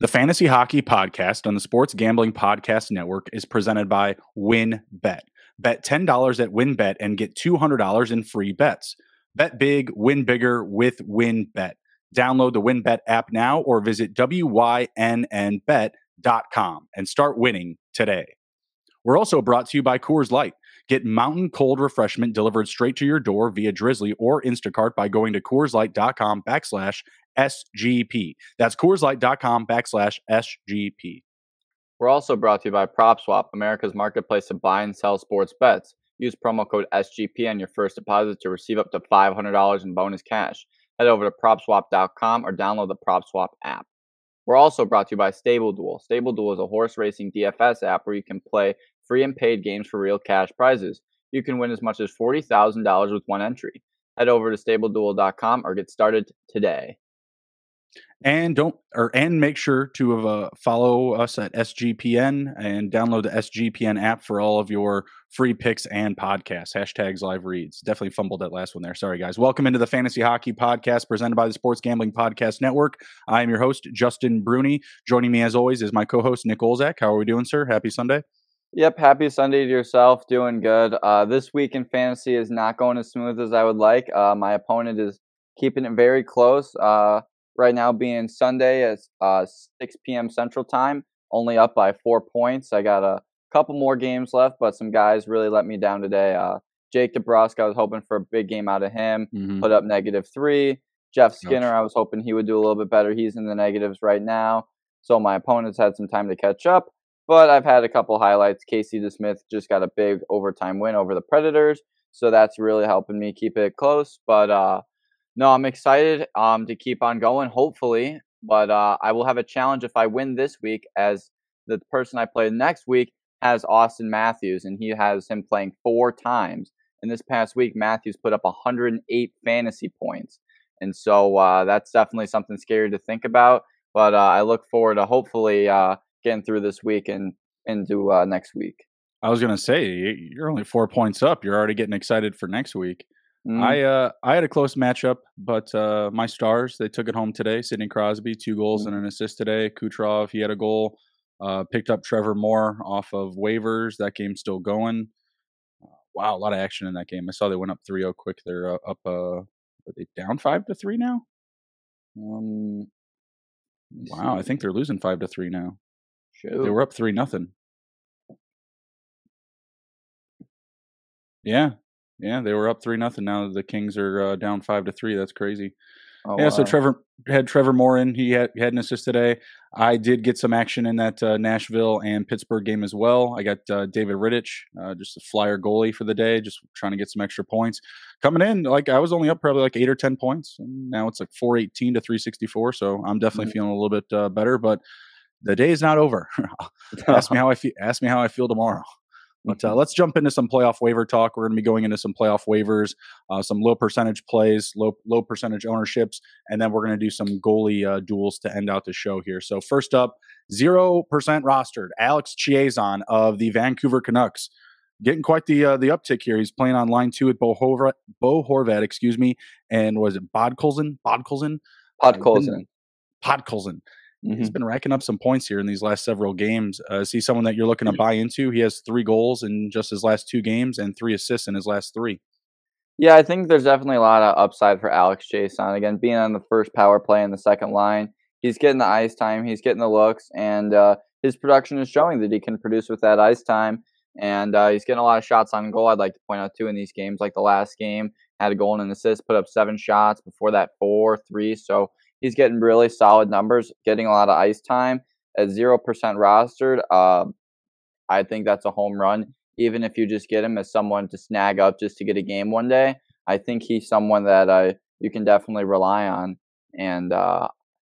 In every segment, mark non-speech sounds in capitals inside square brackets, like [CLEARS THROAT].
The Fantasy Hockey Podcast on the Sports Gambling Podcast Network is presented by WynnBET. Bet $10 at WynnBET and get $200 in free bets. Bet big, win bigger with WynnBET. Download the WynnBET app now or visit WYNNBet.com and start winning today. We're also brought to you by Coors Light. Get mountain cold refreshment delivered straight to your door via Drizly or Instacart by going to CoorsLight.com backslash SGP. That's CoorsLight.com backslash SGP. We're also brought to you by PropSwap, America's marketplace to buy and sell sports bets. Use promo code SGP on your first deposit to receive up to $500 in bonus cash. Head over to PropSwap.com or download the PropSwap app. We're also brought to you by Stable Duel. Stable Duel is a horse racing DFS app where you can play free and paid games for real cash prizes. You can win as much as $40,000 with one entry. Head over to StableDuel.com or get started today and don't or and make sure to uh, follow us at SGPN and download the SGPN app for all of your free picks and podcasts. Hashtags live reads. Definitely fumbled that last one there. Sorry, guys. Welcome into the Fantasy Hockey Podcast presented by the Sports Gambling Podcast Network. I am your host, Justin Bruni. Joining me as always is my co-host Nick Olzak. How are we doing, sir? Happy Sunday. Yep, happy Sunday to yourself. Doing good. Uh, this week in fantasy is not going as smooth as I would like. Uh, my opponent is keeping it very close. Uh, right now being Sunday at uh, 6 p.m. Central Time, only up by four points. I got a couple more games left, but some guys really let me down today. Uh, Jake DeBrusk, I was hoping for a big game out of him, mm-hmm. put up negative three. Jeff Skinner. I was hoping he would do a little bit better. He's in the negatives right now. So my opponents had some time to catch up, but I've had a couple highlights. Casey DeSmith just got a big overtime win over the Predators. So that's really helping me keep it close. But uh, no, I'm excited um, to keep on going, hopefully. But uh, I will have a challenge if I win this week, as the person I play next week has Auston Matthews, and he has him playing four times. And this past week, Matthews put up 108 fantasy points. And so uh, that's definitely something scary to think about. But uh, I look forward to hopefully uh, getting through this week and into uh, next week. I was going to say, you're only four points up. You're already getting excited for next week. Mm. I uh I had a close matchup, but uh my stars they took it home today. Sidney Crosby, two goals mm. and an assist today. Kucherov he had a goal. Uh, picked up Trevor Moore off of waivers. That game's still going. Uh, wow, a lot of action in that game. I saw they went up 3-0 quick. They're uh, up. Uh, are they down five to three now? Um, wow, I think they're losing five to three now. Shoot. They were up three nothing. Yeah, yeah, they were up three nothing. Now the Kings are uh, down five to three. That's crazy. Oh, yeah, wow. so Trevor had Trevor Moore in. He had, had an assist today. I did get some action in that uh, Nashville and Pittsburgh game as well. I got uh, David Rittich, uh, just a flyer goalie for the day, just trying to get some extra points. Coming in, like I was only up probably like eight or ten points, and now it's like four eighteen to three sixty four. So I'm definitely mm-hmm. feeling a little bit uh, better. But the day is not over. [LAUGHS] ask me [LAUGHS] how I feel. Ask me how I feel tomorrow. But uh, let's jump into some playoff waiver talk. We're going to be going into some playoff waivers, uh, some low percentage plays, low low percentage ownerships, and then we're going to do some goalie uh, duels to end out the show here. So first up, zero percent rostered, Alex Chiasson of the Vancouver Canucks, getting quite the uh, the uptick here. He's playing on line two with Bo Horvat, Bo Horvat, excuse me, and was it Bodkolzin? Bodkolzin? Podkolzin. Podkolzin. Mm-hmm. He's been racking up some points here in these last several games. Uh, is he someone that you're looking to buy into? He has three goals in just his last two games and three assists in his last three. Yeah, I think there's definitely a lot of upside for Alex Chiasson. Again, being on the first power play in the second line, he's getting the ice time, he's getting the looks, and uh, his production is showing that he can produce with that ice time. And uh, he's getting a lot of shots on goal. I'd like to point out too in these games, like the last game, had a goal and an assist, put up seven shots. Before that, four, three. So he's getting really solid numbers, getting a lot of ice time at zero percent rostered. Uh, I think that's a home run. Even if you just get him as someone to snag up just to get a game one day, I think he's someone that uh, you can definitely rely on. And uh,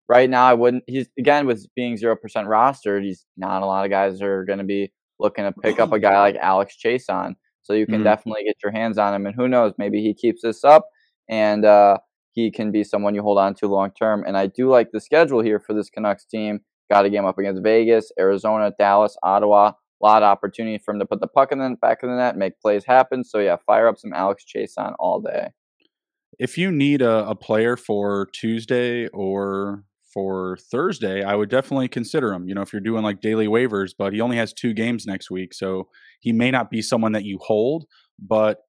right now, I wouldn't. He's again with being zero percent rostered. He's not a lot of guys are going to be looking to pick up a guy like Alex Chiasson. So you can mm-hmm. definitely get your hands on him. And who knows, maybe he keeps this up and uh, he can be someone you hold on to long term. And I do like the schedule here for this Canucks team. Got a game up against Vegas, Arizona, Dallas, Ottawa. A lot of opportunity for him to put the puck in the back of the net, make plays happen. So yeah, fire up some Alex Chiasson all day. If you need a, a player for Tuesday or for Thursday, I would definitely consider him. You know, if you're doing like daily waivers, but he only has two games next week, so he may not be someone that you hold. But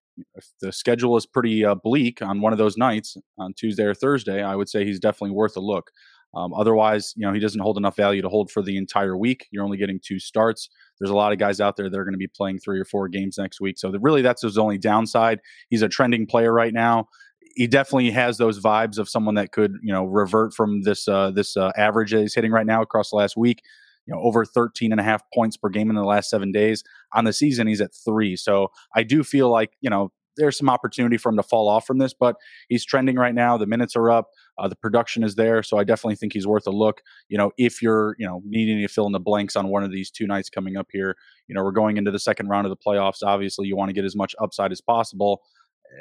the schedule is pretty uh, bleak on one of those nights on Tuesday or Thursday, I would say he's definitely worth a look. Um, otherwise, you know, he doesn't hold enough value to hold for the entire week. You're only getting two starts. There's a lot of guys out there that are going to be playing three or four games next week. So, the, really, that's his only downside. He's a trending player right now. He definitely has those vibes of someone that could, you know, revert from this uh, this uh, average that he's hitting right now across the last week. You know, over 13 and a half points per game in the last seven days. On the season, he's at three. So I do feel like, you know, there's some opportunity for him to fall off from this, but he's trending right now. The minutes are up, uh, the production is there, so I definitely think he's worth a look. You know, if you're you know needing to fill in the blanks on one of these two nights coming up here, you know, we're going into the second round of the playoffs. Obviously, you want to get as much upside as possible.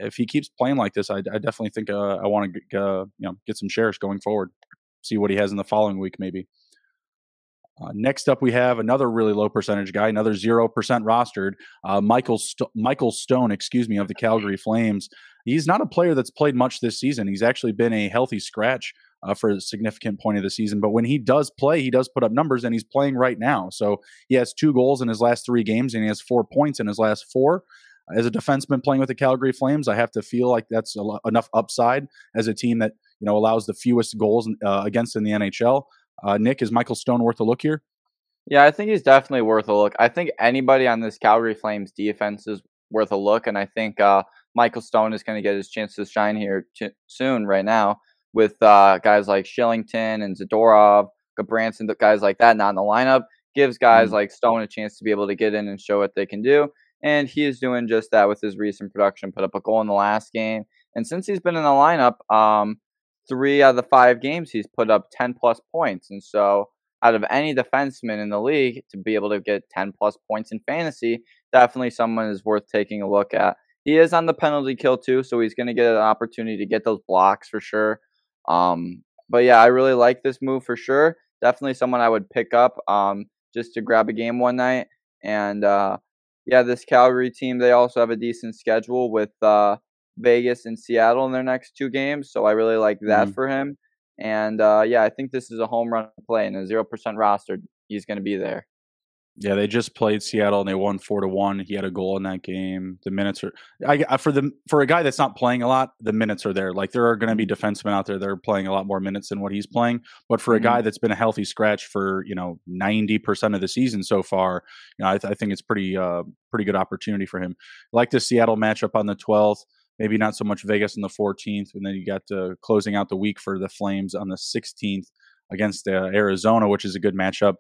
If he keeps playing like this, I, I definitely think uh, I want to uh, you know get some shares going forward. See what he has in the following week, maybe. Uh, next up, we have another really low percentage guy, another zero percent rostered, uh, Michael St- Michael Stone, excuse me, of the Calgary Flames. He's not a player that's played much this season. He's actually been a healthy scratch uh, for a significant point of the season. But when he does play, he does put up numbers, and he's playing right now. So he has two goals in his last three games, and he has four points in his last four. As a defenseman playing with the Calgary Flames, I have to feel like that's lo- enough upside as a team that you know allows the fewest goals uh, against in the NHL. Uh, Nick, is Michael Stone worth a look here? Yeah, I think he's definitely worth a look. I think anybody on this Calgary Flames defense is worth a look, and I think uh, Michael Stone is going to get his chance to shine here t- soon. Right now, with uh, guys like Kylington and Zadorov, Gudbranson, guys like that not in the lineup, gives guys mm-hmm. like Stone a chance to be able to get in and show what they can do. And he is doing just that with his recent production. Put up a goal in the last game, and since he's been in the lineup, um, three out of the five games he's put up ten plus points, and so out of any defenseman in the league to be able to get 10 plus points in fantasy, definitely someone is worth taking a look at. He is on the penalty kill too, so he's going to get an opportunity to get those blocks for sure. Um, but yeah, I really like this move for sure. Definitely someone I would pick up um, just to grab a game one night. And uh, yeah, this Calgary team, they also have a decent schedule with uh, Vegas and Seattle in their next two games. So I really like that mm-hmm. for him. And uh, yeah, I think this is a home run play and a zero percent roster. He's going to be there. Yeah, they just played Seattle and they won four to one. He had a goal in that game. The minutes are I, for the for a guy that's not playing a lot. The minutes are there. Like there are going to be mm-hmm. defensemen out there that are playing a lot more minutes than what he's playing. But for a mm-hmm. guy that's been a healthy scratch for you know ninety percent of the season so far, you know I, th- I think it's pretty uh pretty good opportunity for him. like the Seattle matchup on the twelfth maybe not so much Vegas on the 14th, and then you got uh, closing out the week for the Flames on the 16th against uh, Arizona, which is a good matchup.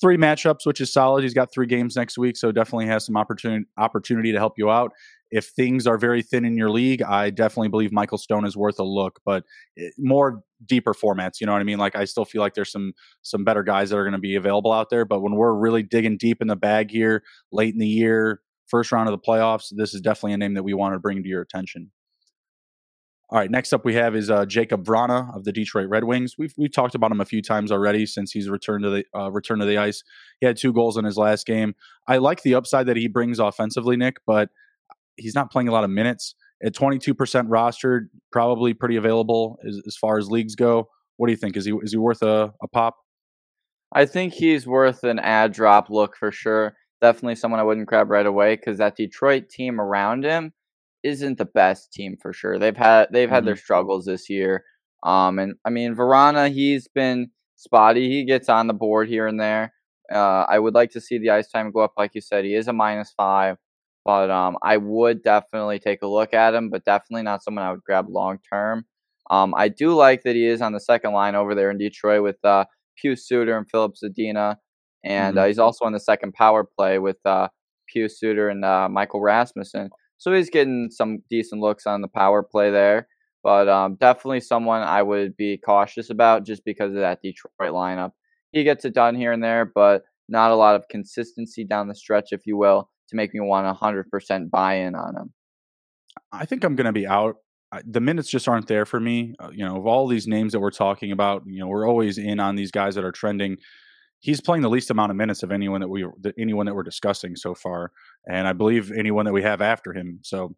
Three matchups, which is solid. He's got three games next week, so definitely has some opportunity opportunity to help you out. If things are very thin in your league, I definitely believe Michael Stone is worth a look, but eh, more deeper formats. You know what I mean? Like I still feel like there's some some better guys that are going to be available out there, but when we're really digging deep in the bag here, late in the year, first round of the playoffs, this is definitely a name that we want to bring to your attention. All right, next up we have is uh, Jakub Vrana of the Detroit Red Wings. We've we've talked about him a few times already since he's returned to the uh, return to the ice. He had two goals in his last game. I like the upside that he brings offensively, Nick, but he's not playing a lot of minutes. At 22% rostered, probably pretty available as, as far as leagues go. What do you think? Is he is he worth a, a pop? I think he's worth an ad drop look for sure definitely someone I wouldn't grab right away because that Detroit team around him isn't the best team for sure. They've had they've had mm-hmm. their struggles this year. Um, and I mean Vrana, he's been spotty. He gets on the board here and there. Uh, I would like to see the ice time go up, like you said. He is a minus five, but um, I would definitely take a look at him, but definitely not someone I would grab long term. Um, I do like that he is on the second line over there in Detroit with uh, Pius Suter and Phillips Zadina and mm-hmm. uh, he's also on the second power play with uh, Pius Suter and uh, Michael Rasmussen. So he's getting some decent looks on the power play there, but um, definitely someone I would be cautious about just because of that Detroit lineup. He gets it done here and there, but not a lot of consistency down the stretch, if you will, to make me want 100% buy in on him. I think I'm going to be out the minutes just aren't there for me. Uh, you know, of all these names that we're talking about, you know, we're always in on these guys that are trending he's playing the least amount of minutes of anyone that we anyone that we're discussing so far, and I believe anyone that we have after him. So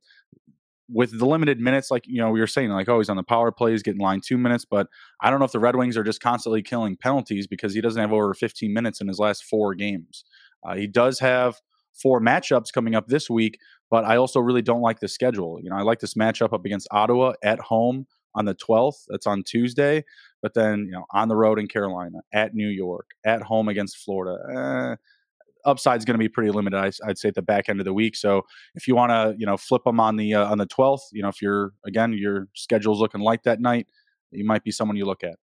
with the limited minutes, like you know, we were saying, like oh, he's on the power play, he's getting line two minutes, but I don't know if the Red Wings are just constantly killing penalties because he doesn't have over 15 minutes in his last four games. Uh, he does have four matchups coming up this week, but I also really don't like the schedule. You know, I like this matchup up against Ottawa at home on the 12th. That's on Tuesday, but then you know on the road in Carolina, at New York, at home against Florida. Eh, upside is going to be pretty limited. I, would say at the back end of the week. So if you want to, you know, flip them on the uh, on the twelfth, you know, if you're again your schedule's looking light that night, you might be someone you look at.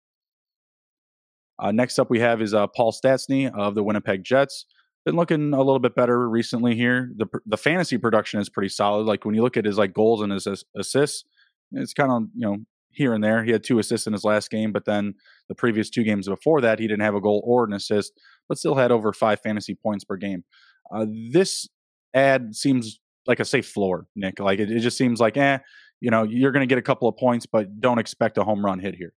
Uh, next up, we have is uh, Paul Stastny of the Winnipeg Jets. Been looking a little bit better recently here. The the fantasy production is pretty solid. Like when you look at his like goals and his assists, it's kind of you know here and there. He had two assists in his last game, but then the previous two games before that, he didn't have a goal or an assist, but still had over five fantasy points per game. Uh, this ad seems like a safe floor, Nick. Like it, it just seems like, eh, you know, you're going to get a couple of points, but don't expect a home run hit here.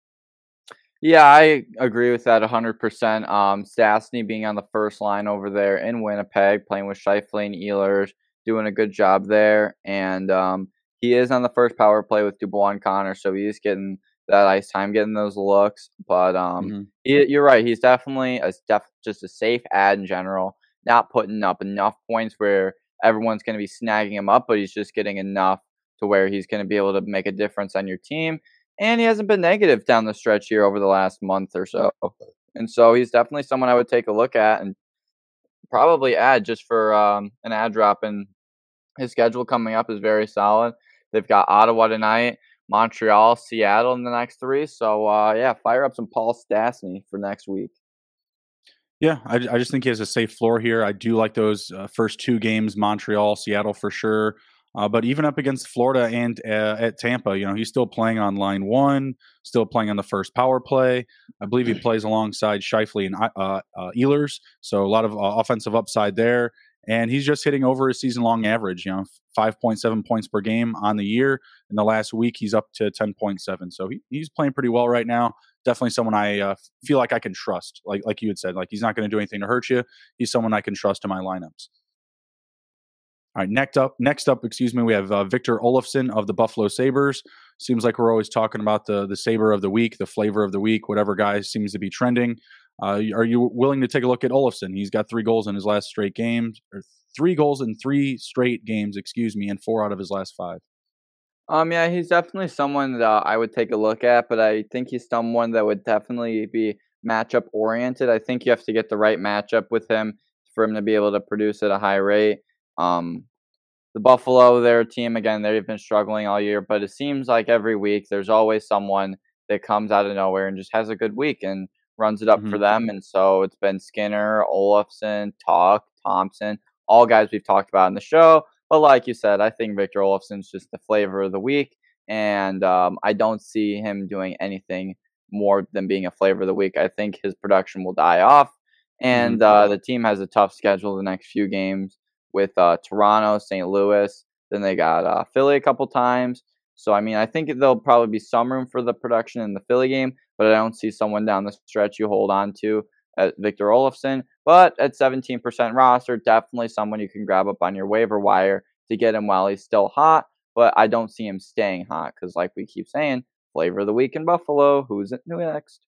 Yeah, I agree with that 100%. Um, Stastny being on the first line over there in Winnipeg, playing with Scheifele and Ehlers, doing a good job there. And um, he is on the first power play with Dubois and Connor, so he's getting that ice time, getting those looks. But um, mm-hmm. he, you're right. He's definitely a def, just a safe ad in general. Not putting up enough points where everyone's going to be snagging him up, but he's just getting enough to where he's going to be able to make a difference on your team. And he hasn't been negative down the stretch here over the last month or so. And so he's definitely someone I would take a look at and probably add just for um, an ad drop. And his schedule coming up is very solid. They've got Ottawa tonight, Montreal, Seattle in the next three. So uh, yeah, fire up some Paul Stastny for next week. Yeah, I, I just think he has a safe floor here. I do like those uh, first two games, Montreal, Seattle for sure. Uh, but even up against Florida and uh, at Tampa, you know, he's still playing on line one, still playing on the first power play. I believe he plays alongside Scheifele and uh, uh Ehlers, so a lot of uh, offensive upside there and he's just hitting over his season long average. You know, five point seven points per game on the year. In the last week, he's up to ten point seven. So he, he's playing pretty well right now. Definitely someone I uh, feel like I can trust. Like like you had said, like he's not going to do anything to hurt you. He's someone I can trust in my lineups. All right, next up, next up, excuse me, we have uh, Victor Olofsson of the Buffalo Sabres. Seems like we're always talking about the the Saber of the week, the flavor of the week, whatever guy seems to be trending. Uh, are you willing to take a look at Olofsson? He's got three goals in his last straight games, or three goals in three straight games, excuse me, and four out of his last five. Um, yeah, he's definitely someone that I would take a look at, but I think he's someone that would definitely be matchup oriented. I think you have to get the right matchup with him for him to be able to produce at a high rate. Um, the Buffalo, their team again, they've been struggling all year, but it seems like every week there's always someone that comes out of nowhere and just has a good week. And runs it up mm-hmm. for them. And so it's been Skinner, Olofsson, Talk, Thompson, all guys we've talked about in the show. But like you said, I think Victor Olofsson's just the flavor of the week. And um, I don't see him doing anything more than being a flavor of the week. I think his production will die off. And mm-hmm. uh, the team has a tough schedule the next few games with uh, Toronto, St. Louis. Then they got uh, Philly a couple times. So, I mean, I think there'll probably be some room for the production in the Philly game, but I don't see someone down the stretch you hold on to at Victor Olofsson. But at 17% roster, definitely someone you can grab up on your waiver wire to get him while he's still hot. But I don't see him staying hot because, like we keep saying, flavor of the week in Buffalo. Who's it next?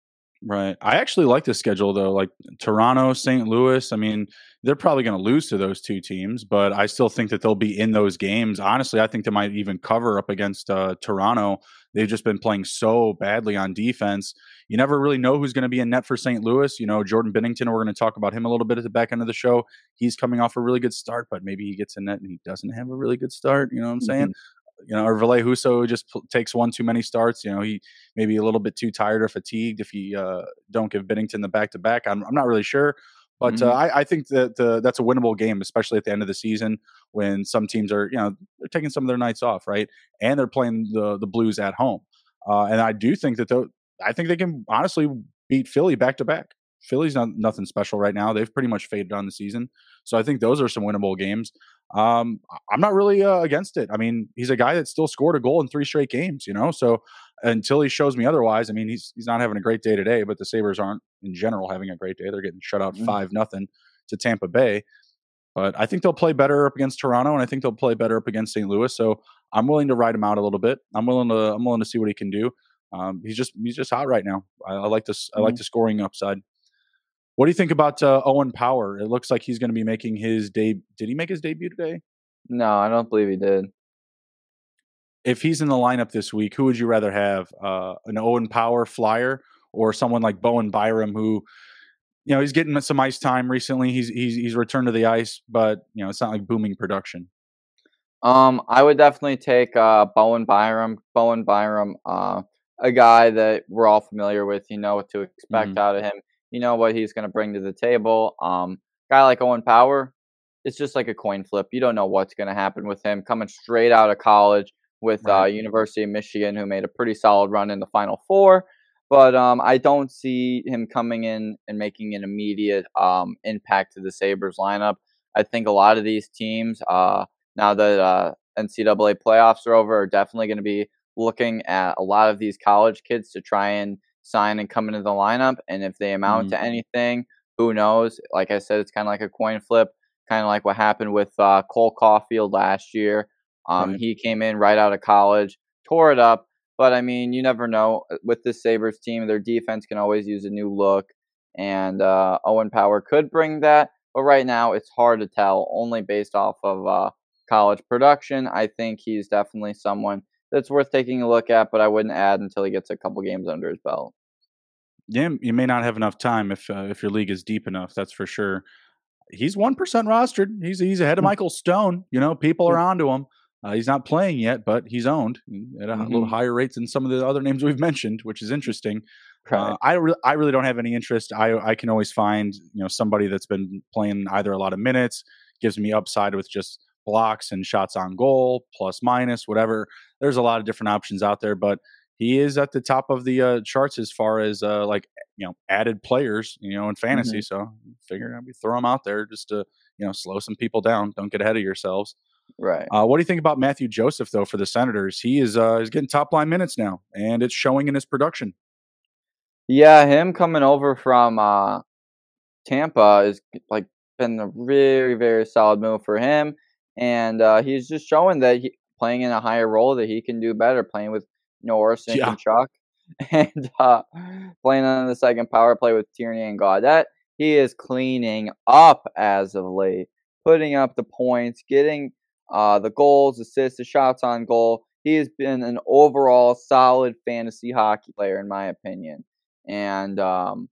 Right. I actually like the schedule though. Like Toronto, St. Louis. I mean, they're probably going to lose to those two teams, but I still think that they'll be in those games. Honestly, I think they might even cover up against uh, Toronto. They've just been playing so badly on defense. You never really know who's going to be in net for St. Louis. You know, Jordan Binnington, We're going to talk about him a little bit at the back end of the show. He's coming off a really good start, but maybe he gets in net and he doesn't have a really good start. You know what I'm saying? You know, or Ville Husso just p- takes one too many starts. You know, he may be a little bit too tired or fatigued if he uh, don't give Binnington the back to back. I'm I'm not really sure, but mm-hmm. uh, I, I think that the, that's a winnable game, especially at the end of the season when some teams are you know they're taking some of their nights off, right, and they're playing the the Blues at home. Uh, and I do think that I think they can honestly beat Philly back to back. Philly's not nothing special right now. They've pretty much faded on the season. So I think those are some winnable games. Um, I'm not really uh, against it. I mean, he's a guy that still scored a goal in three straight games, you know. So until he shows me otherwise, I mean, he's he's not having a great day today. But the Sabres aren't in general having a great day. They're getting shut out mm-hmm. five nothing to Tampa Bay. But I think they'll play better up against Toronto, and I think they'll play better up against St. Louis. So I'm willing to ride him out a little bit. I'm willing to I'm willing to see what he can do. Um, he's just he's just hot right now. I, I like this. Mm-hmm. I like mm-hmm. the scoring upside. What do you think about uh, Owen Power? It looks like he's going to be making his day. Did he make his debut today? No, I don't believe he did. If he's in the lineup this week, who would you rather have? Uh, an Owen Power flyer or someone like Bowen Byram, who you know he's getting some ice time recently. He's he's he's returned to the ice, but you know it's not like booming production. Um, I would definitely take uh, Bowen Byram. Bowen Byram, uh, a guy that we're all familiar with. You know what to expect mm-hmm. out of him. You know what he's going to bring to the table. Um, guy like Owen Power, it's just like a coin flip. You don't know what's going to happen with him coming straight out of college with right. uh, University of Michigan, who made a pretty solid run in the Final Four. But um, I don't see him coming in and making an immediate um, impact to the Sabres lineup. I think a lot of these teams, uh, now that uh, NCAA playoffs are over, are definitely going to be looking at a lot of these college kids to try and sign and come into the lineup. And if they amount mm-hmm. to anything, who knows? Like I said, it's kind of like a coin flip, kind of like what happened with uh, Cole Caufield last year. Um, right. He came in right out of college, tore it up. But I mean, you never know. Uh, with this Sabres team, their defense can always use a new look. And uh, Owen Power could bring that. But right now, it's hard to tell, only based off of uh, college production. I think he's definitely someone that's worth taking a look at, but I wouldn't add until he gets a couple games under his belt. Yeah, you may not have enough time if uh, if your league is deep enough. That's for sure. He's one percent rostered. He's he's ahead of hmm. Michael Stone. You know, people are onto him. Uh, he's not playing yet, but he's owned at a mm-hmm. little higher rates than some of the other names we've mentioned, which is interesting. Uh, I re- I really don't have any interest. I I can always find you know somebody that's been playing either a lot of minutes, gives me upside with just blocks and shots on goal, plus minus, whatever. There's a lot of different options out there, but he is at the top of the uh, charts as far as uh, like you know added players, you know, in fantasy. Mm-hmm. So figure I'd be throw them out there just to you know slow some people down. Don't get ahead of yourselves. Right. Uh, what do you think about Matthew Joseph though for the Senators? He is uh, is getting top line minutes now, and it's showing in his production. Yeah, him coming over from uh, Tampa is like been a very very solid move for him, and uh, he's just showing that he playing in a higher role that he can do better, playing with Norris and yeah. Chuck, [LAUGHS] and uh, playing on the second power play with Tierney and Gaudette. He is cleaning up as of late, putting up the points, getting uh, the goals, assists, the shots on goal. He has been an overall solid fantasy hockey player, in my opinion. And um,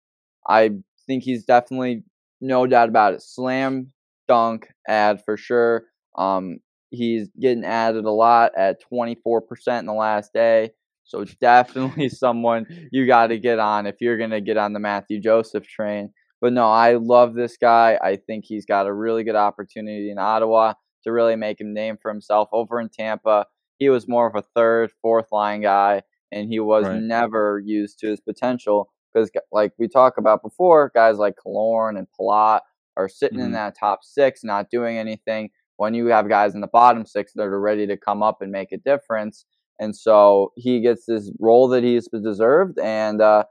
I think he's definitely, no doubt about it, slam dunk ad for sure. Um, he's getting added a lot at 24% in the last day. So definitely [LAUGHS] someone you got to get on if you're going to get on the Matthew Joseph train. But no, I love this guy. I think he's got a really good opportunity in Ottawa to really make a name for himself. Over in Tampa, he was more of a third, fourth line guy, and he was right. never used to his potential because, like we talked about before, guys like Killorn and Palat are sitting mm-hmm. in that top six, not doing anything. When you have guys in the bottom six that are ready to come up and make a difference, and so he gets this role that he's deserved, and uh,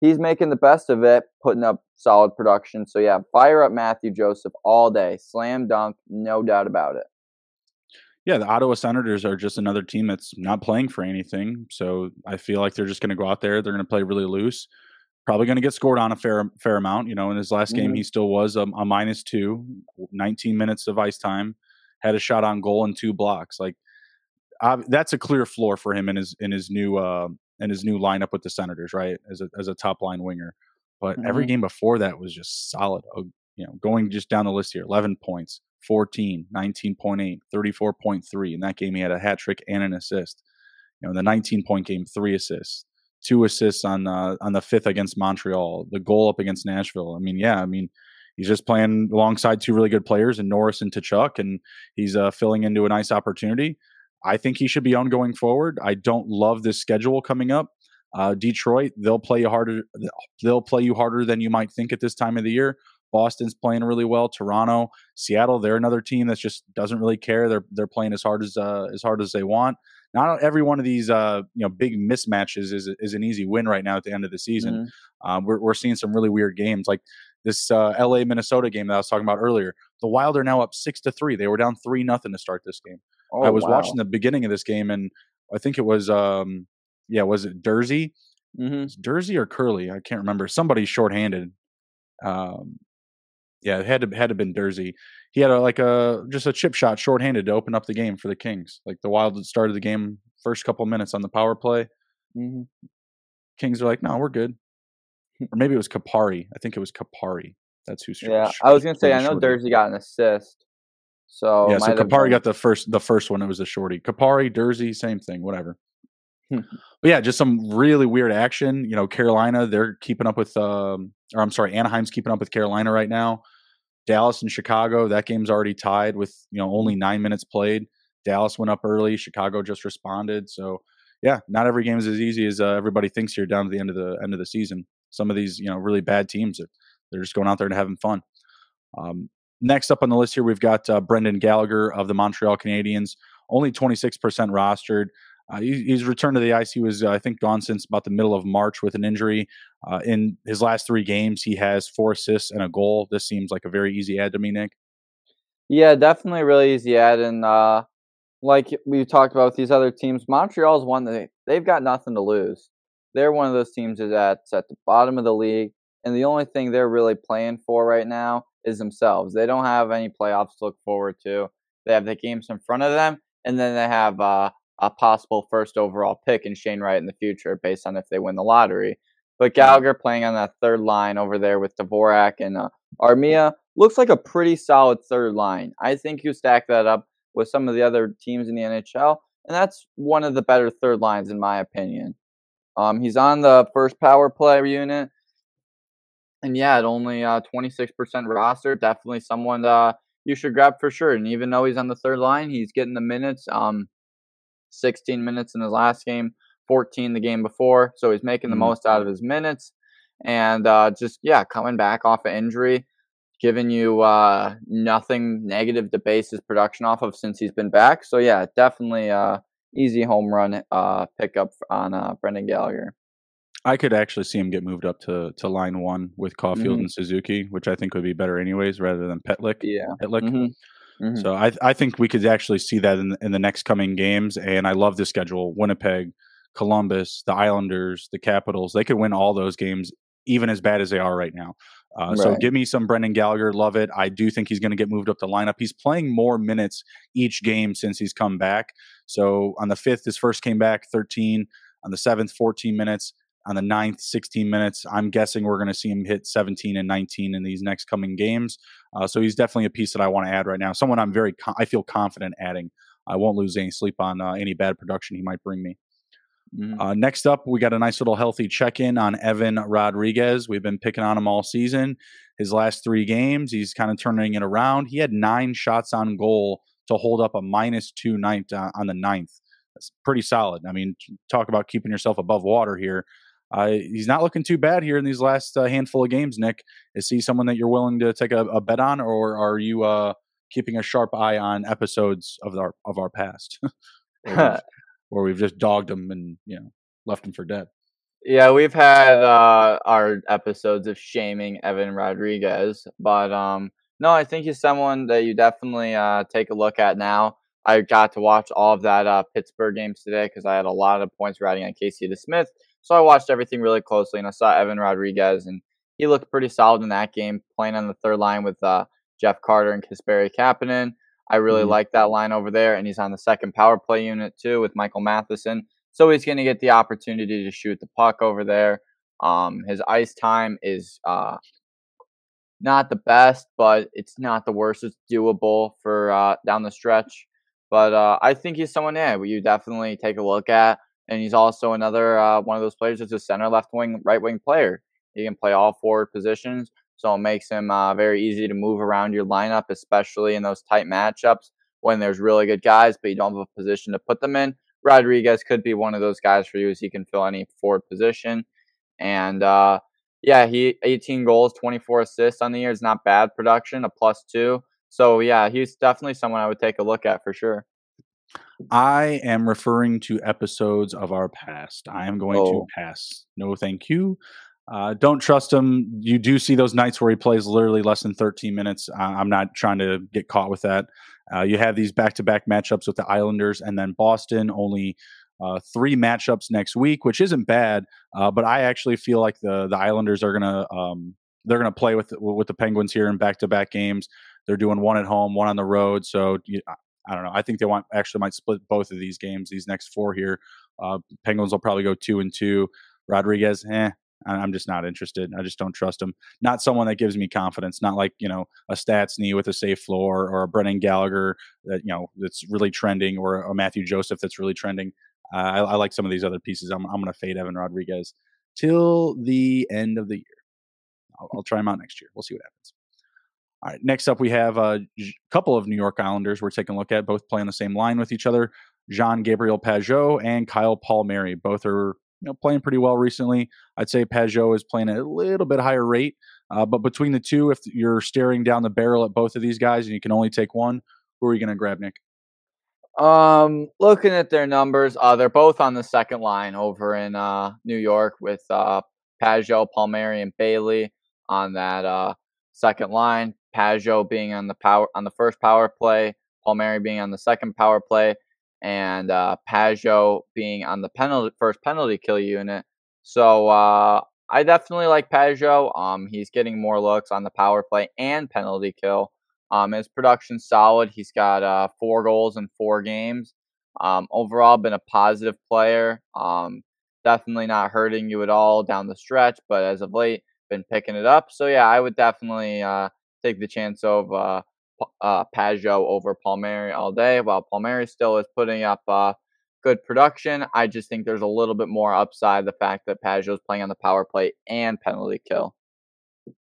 he's making the best of it, putting up solid production. So yeah, fire up Matthew Joseph all day, slam dunk, no doubt about it. Yeah, the Ottawa Senators are just another team that's not playing for anything. So I feel like they're just going to go out there. They're going to play really loose. Probably going to get scored on a fair fair amount. You know, in his last game, mm-hmm. he still was a, a minus two, 19 minutes of ice time, had a shot on goal and two blocks. Like uh, that's a clear floor for him in his in his new uh, in his new lineup with the Senators, right? As a as a top line winger. But mm-hmm. every game before that was just solid. Uh, you know, going just down the list here 11 points, 14, 19.8, 34.3. In that game, he had a hat trick and an assist. You know, in the 19 point game, three assists, two assists on uh, on the fifth against Montreal, the goal up against Nashville. I mean, yeah, I mean, he's just playing alongside two really good players and Norris and Tkachuk, and he's uh, filling into a nice opportunity. I think he should be on going forward. I don't love this schedule coming up. Uh, Detroit, they'll play you harder. They'll play you harder than you might think at this time of the year. Boston's playing really well. Toronto, Seattle, they're another team that just doesn't really care. They're they're playing as hard as uh, as hard as they want. Not every one of these uh, you know big mismatches is is an easy win right now at the end of the season. Mm-hmm. Um, we're we're seeing some really weird games like this uh, L.A. Minnesota game that I was talking about earlier. The Wild are now up six to three. They were down three nothing to start this game. Oh, I was wow. watching the beginning of this game, and I think it was, um, yeah, was it Durzi? Mm-hmm. Durzi or Curly? I can't remember. Somebody shorthanded. Um, yeah, it had to had to been Durzi. He had a, like a just a chip shot shorthanded to open up the game for the Kings. Like the Wild had started the game first couple minutes on the power play. Mm-hmm. Kings are like, no, we're good. Or maybe it was Kupari. I think it was Kupari. That's who's. Yeah, I was gonna say I know Durzi got an assist. So yeah, so Kupari been... got the first the first one. It was a shorty. Kupari, Durzi, same thing. Whatever. [LAUGHS] but yeah, just some really weird action. You know, Carolina, they're keeping up with, um, or I'm sorry, Anaheim's keeping up with Carolina right now. Dallas and Chicago, that game's already tied with you know only nine minutes played. Dallas went up early. Chicago just responded. So yeah, not every game is as easy as uh, everybody thinks here down to the end of the end of the season. Some of these you know really bad teams, they're just going out there and having fun. Um, next up on the list here, we've got uh, Brendan Gallagher of the Montreal Canadiens, only 26% rostered. Uh, he, he's returned to the ice. He was, uh, I think, gone since about the middle of March with an injury. Uh, in his last three games, he has four assists and a goal. This seems like a very easy add to me, Nick. Yeah, definitely really easy add. And uh, like we talked about with these other teams, Montreal's one that they've got nothing to lose. They're one of those teams that's at the bottom of the league, and the only thing they're really playing for right now is themselves. They don't have any playoffs to look forward to. They have the games in front of them, and then they have uh, a possible first overall pick in Shane Wright in the future based on if they win the lottery. But Gallagher playing on that third line over there with Dvorak and uh, Armia looks like a pretty solid third line. I think you stack that up with some of the other teams in the NHL, and that's one of the better third lines in my opinion. Um, he's on the first power play unit, and yeah, at only uh, 26% roster, definitely someone uh, you should grab for sure. And even though he's on the third line, he's getting the minutes. Um, 16 minutes in his last game, 14 the game before. So he's making the mm-hmm. most out of his minutes. And uh, just, yeah, coming back off an injury, giving you uh, nothing negative to base his production off of since he's been back. So, yeah, definitely uh, easy home run uh, pickup on uh, Brendan Gallagher. I could actually see him get moved up to, to line one with Caufield mm-hmm. and Suzuki, which I think would be better anyways, rather than Pitlick. Yeah, Pitlick. Mm-hmm. Mm-hmm. So I I think we could actually see that in in the next coming games, and I love the schedule: Winnipeg, Columbus, the Islanders, the Capitals. They could win all those games, even as bad as they are right now. Uh, right. So give me some Brendan Gallagher. Love it. I do think he's going to get moved up the lineup. He's playing more minutes each game since he's come back. So on the fifth, his first came back 13. On the seventh, 14 minutes on the ninth, 16 minutes. I'm guessing we're going to see him hit 17 and 19 in these next coming games. Uh, so he's definitely a piece that I want to add right now. Someone I'm very, I feel confident adding. I won't lose any sleep on uh, any bad production he might bring me. Mm-hmm. Uh, next up, we got a nice little healthy check in on Evan Rodrigues. We've been picking on him all season. His last three games, he's kind of turning it around. He had nine shots on goal to hold up a minus two night uh, on the ninth. That's pretty solid. I mean, talk about keeping yourself above water here. Uh, he's not looking too bad here in these last uh, handful of games. Nick, is he someone that you're willing to take a, a bet on, or are you uh, keeping a sharp eye on episodes of our of our past, [LAUGHS] where, we've, [LAUGHS] where, we've, just dogged him and you know left him for dead? Yeah, we've had uh, our episodes of shaming Evan Rodrigues, but um, no, I think he's someone that you definitely uh, take a look at now. I got to watch all of that uh, Pittsburgh games today because I had a lot of points riding on Casey DeSmith so I watched everything really closely, and I saw Evan Rodrigues, and he looked pretty solid in that game, playing on the third line with uh, Jeff Carter and Kasperi Kapanen. I really mm-hmm. like that line over there, and he's on the second power play unit too with Michael Matheson. So he's going to get the opportunity to shoot the puck over there. Um, his ice time is uh, not the best, but it's not the worst. It's doable for uh, down the stretch. But uh, I think he's someone, yeah, you definitely take a look at and he's also another uh, one of those players that's a center, left wing, right wing player. He can play all forward positions, so it makes him uh, very easy to move around your lineup, especially in those tight matchups when there's really good guys, but you don't have a position to put them in. Rodrigues could be one of those guys for you, as he can fill any forward position. And uh, yeah, he 18 goals, 24 assists on the year is not bad production, a plus two. So yeah, he's definitely someone I would take a look at for sure. I am referring to episodes of our past. I am going oh. to pass. No, thank you. Uh, don't trust him. You do see those nights where he plays literally less than 13 minutes. Uh, I'm not trying to get caught with that. Uh, you have these back to back matchups with the Islanders and then Boston, only uh, three matchups next week, which isn't bad. Uh, but I actually feel like the, the Islanders are going to. Um, they're going to play with with the Penguins here in back to back games. They're doing one at home, one on the road. So you, I don't know. I think they want actually might split both of these games, these next four here. Uh, Penguins will probably go two and two. Rodrigues, eh, I'm just not interested. I just don't trust him. Not someone that gives me confidence. Not like you know a Stastny with a safe floor or a Brendan Gallagher that you know that's really trending or a Matthew Joseph that's really trending. Uh, I, I, like some of these other pieces. I'm, I'm going to fade Evan Rodrigues till the end of the year. I'll, I'll try him out next year. We'll see what happens. All right. Next up, we have a couple of New York Islanders we're taking a look at, both playing the same line with each other. Jean Gabriel Pageau and Kyle Palmieri. Both are you know playing pretty well recently. I'd say Pageau is playing at a little bit higher rate, uh, but between the two, if you're staring down the barrel at both of these guys and you can only take one, who are you going to grab, Nick? Um, looking at their numbers, uh, they're both on the second line over in uh, New York with uh, Pageau, Palmieri, and Bailey on that uh, second line. Pageau being on the power on the first power play, Palmieri being on the second power play, and uh, Pageau being on the penalty first penalty kill unit. So uh, I definitely like Pageau. Um, he's getting more looks on the power play and penalty kill. Um, his production's solid. He's got uh, four goals in four games. Um, overall, been a positive player. Um, definitely not hurting you at all down the stretch, but as of late, been picking it up. So yeah, I would definitely uh, take the chance of uh, uh, Pageau over Palmieri all day, while Palmieri still is putting up uh, good production. I just think there's a little bit more upside the fact that Pageau is playing on the power play and penalty kill.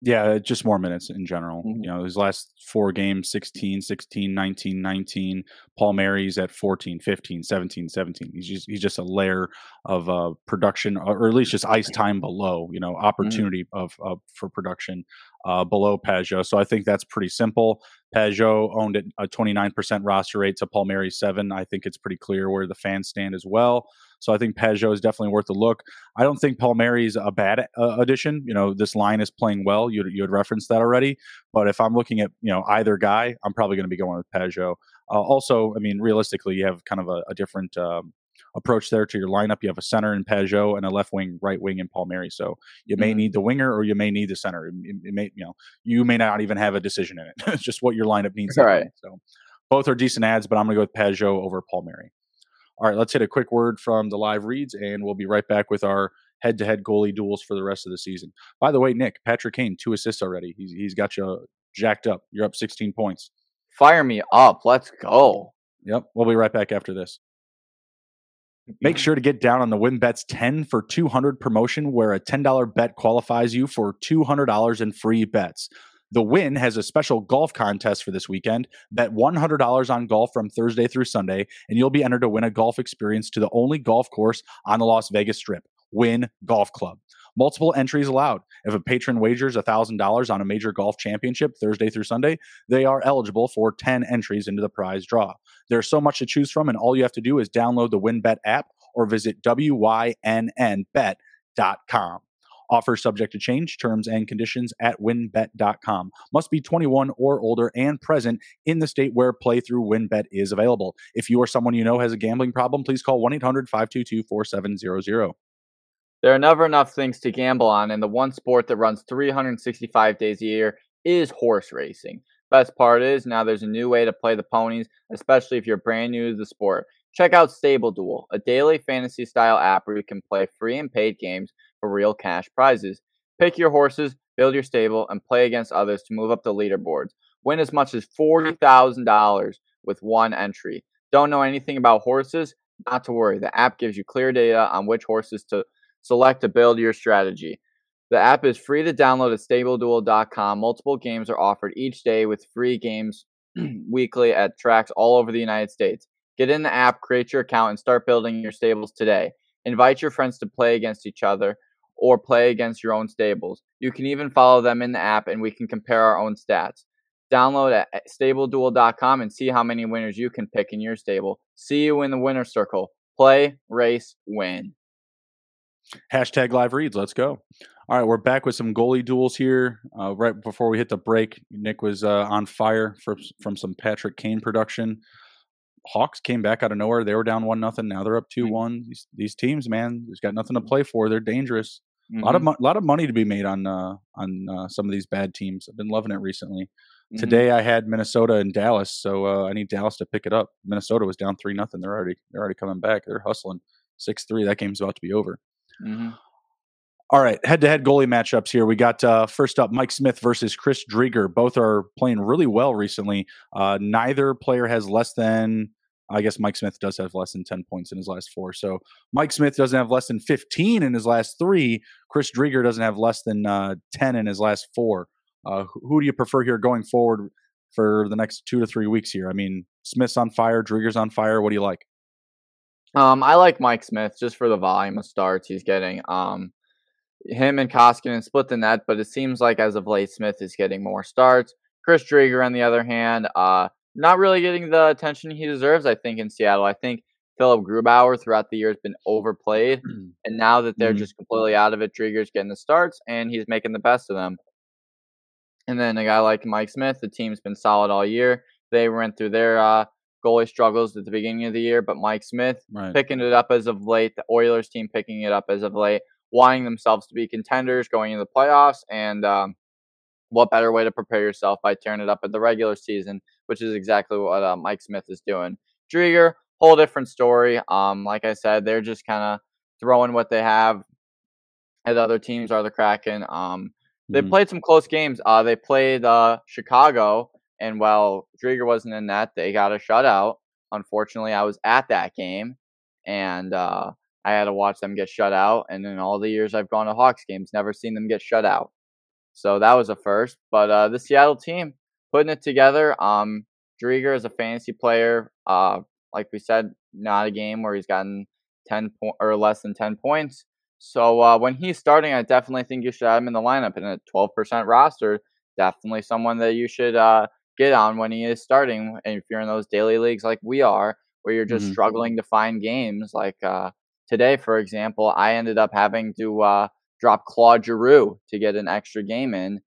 Yeah, just more minutes in general. Mm-hmm. You know, his last four games 16, 16, 19, 19. Palmieri's at 14, 15, 17, 17. He's just he's just a layer of uh, production or at least just ice time below, you know, mm-hmm. opportunity mm-hmm. of, of for production uh, below Pageau. So I think that's pretty simple. Pageau owned it a 29% roster rate to Palmieri 7. I think it's pretty clear where the fans stand as well. So I think Pageau is definitely worth a look. I don't think Palmieri is a bad uh, addition. You know, this line is playing well. You, you had referenced that already. But if I'm looking at, you know, either guy, I'm probably going to be going with Pageau. Uh, also, I mean, realistically, you have kind of a, a different um, approach there to your lineup. You have a center in Pageau and a left wing, right wing in Palmieri. So you may mm-hmm. need the winger or you may need the center. It, it, may, you know, you may not even have a decision in it. [LAUGHS] it's just what your lineup needs. All right. So both are decent ads, but I'm going to go with Pageau over Palmieri. All right, let's hit a quick word from the live reads, and we'll be right back with our head-to-head goalie duels for the rest of the season. By the way, Nick Patrick Kane two assists already. He's he's got you jacked up. You're up 16 points. Fire me up. Let's go. Yep, we'll be right back after this. Make sure to get down on the WynnBETs 10 for 200 promotion where a $10 bet qualifies you for $200 in free bets. The Wynn has a special golf contest for this weekend. Bet $100 on golf from Thursday through Sunday, and you'll be entered to win a golf experience to the only golf course on the Las Vegas Strip, Wynn Golf Club. Multiple entries allowed. If a patron wagers $1,000 on a major golf championship Thursday through Sunday, they are eligible for 10 entries into the prize draw. There's so much to choose from, and all you have to do is download the WynnBET app or visit WYNNBet.com. Offer subject to change, terms and conditions at wynnbet.com. Must be 21 or older and present in the state where playthrough WynnBET is available. If you or someone you know has a gambling problem, please call 1 800 522 4700. There are never enough things to gamble on, and the one sport that runs 365 days a year is horse racing. Best part is now there's a new way to play the ponies, especially if you're brand new to the sport. Check out Stable Duel, a daily fantasy style app where you can play free and paid games for real cash prizes. Pick your horses, build your stable, and play against others to move up the leaderboards. Win as much as $40,000 with one entry. Don't know anything about horses? Not to worry. The app gives you clear data on which horses to select to build your strategy. The app is free to download at stableduel.com. Multiple games are offered each day with free games [CLEARS THROAT] weekly at tracks all over the United States. Get in the app, create your account, and start building your stables today. Invite your friends to play against each other or play against your own stables. You can even follow them in the app and we can compare our own stats. Download at stableduel.com and see how many winners you can pick in your stable. See you in the winner circle. Play, race, win. Hashtag live reads. Let's go. All right, we're back with some goalie duels here. Uh, right before we hit the break, Nick was uh, on fire for, from some Patrick Kane production. Hawks came back out of nowhere. They were down one nothing. Now they're up two one. These, these teams, man, there's got nothing to play for. They're dangerous. Mm-hmm. A lot of mo- lot of money to be made on uh, on uh, some of these bad teams. I've been loving it recently. Mm-hmm. Today I had Minnesota and Dallas, so uh, I need Dallas to pick it up. Minnesota was down three nothing. They're already they're already coming back. They're hustling six three. That game's about to be over. Mm-hmm. All right, head to head goalie matchups here. We got uh, first up Mike Smith versus Chris Driedger. Both are playing really well recently. Uh, neither player has less than, I guess Mike Smith does have less than 10 points in his last four. So Mike Smith doesn't have less than 15 in his last three. Chris Driedger doesn't have less than uh, 10 in his last four. Uh, who do you prefer here going forward for the next two to three weeks here? I mean, Smith's on fire, Driedger's on fire. What do you like? Um, I like Mike Smith just for the volume of starts he's getting. Um, him and Koskinen split the net, but it seems like as of late, Smith is getting more starts. Chris Driedger, on the other hand, uh, not really getting the attention he deserves. I think in Seattle, I think Philipp Grubauer throughout the year has been overplayed, mm. [CLEARS THROAT] and now that they're mm-hmm. just completely out of it, Driedger's getting the starts and he's making the best of them. And then a guy like Mike Smith, the team's been solid all year. They went through their uh, goalie struggles at the beginning of the year, but Mike Smith right. picking it up as of late. The Oilers team picking it up as of late wanting themselves to be contenders going into the playoffs. And um, what better way to prepare yourself by tearing it up at the regular season, which is exactly what uh, Mike Smith is doing. Driedger, whole different story. Um, like I said, they're just kind of throwing what they have at other teams are the Kraken. Um, they mm-hmm. played some close games. Uh, they played uh, Chicago, and while Driedger wasn't in that, they got a shutout. Unfortunately, I was at that game, and uh, I had to watch them get shut out. And in all the years I've gone to Hawks games, never seen them get shut out. So that was a first. But uh, the Seattle team putting it together. Um, Driedger is a fantasy player. Uh, like we said, not a game where he's gotten 10 po- or less than 10 points. So uh, when he's starting, I definitely think you should have him in the lineup in a 12% roster. Definitely someone that you should uh, get on when he is starting. And if you're in those daily leagues like we are, where you're just mm-hmm. struggling to find games, like uh, today, for example, I ended up having to uh, drop Claude Giroux to get an extra game in.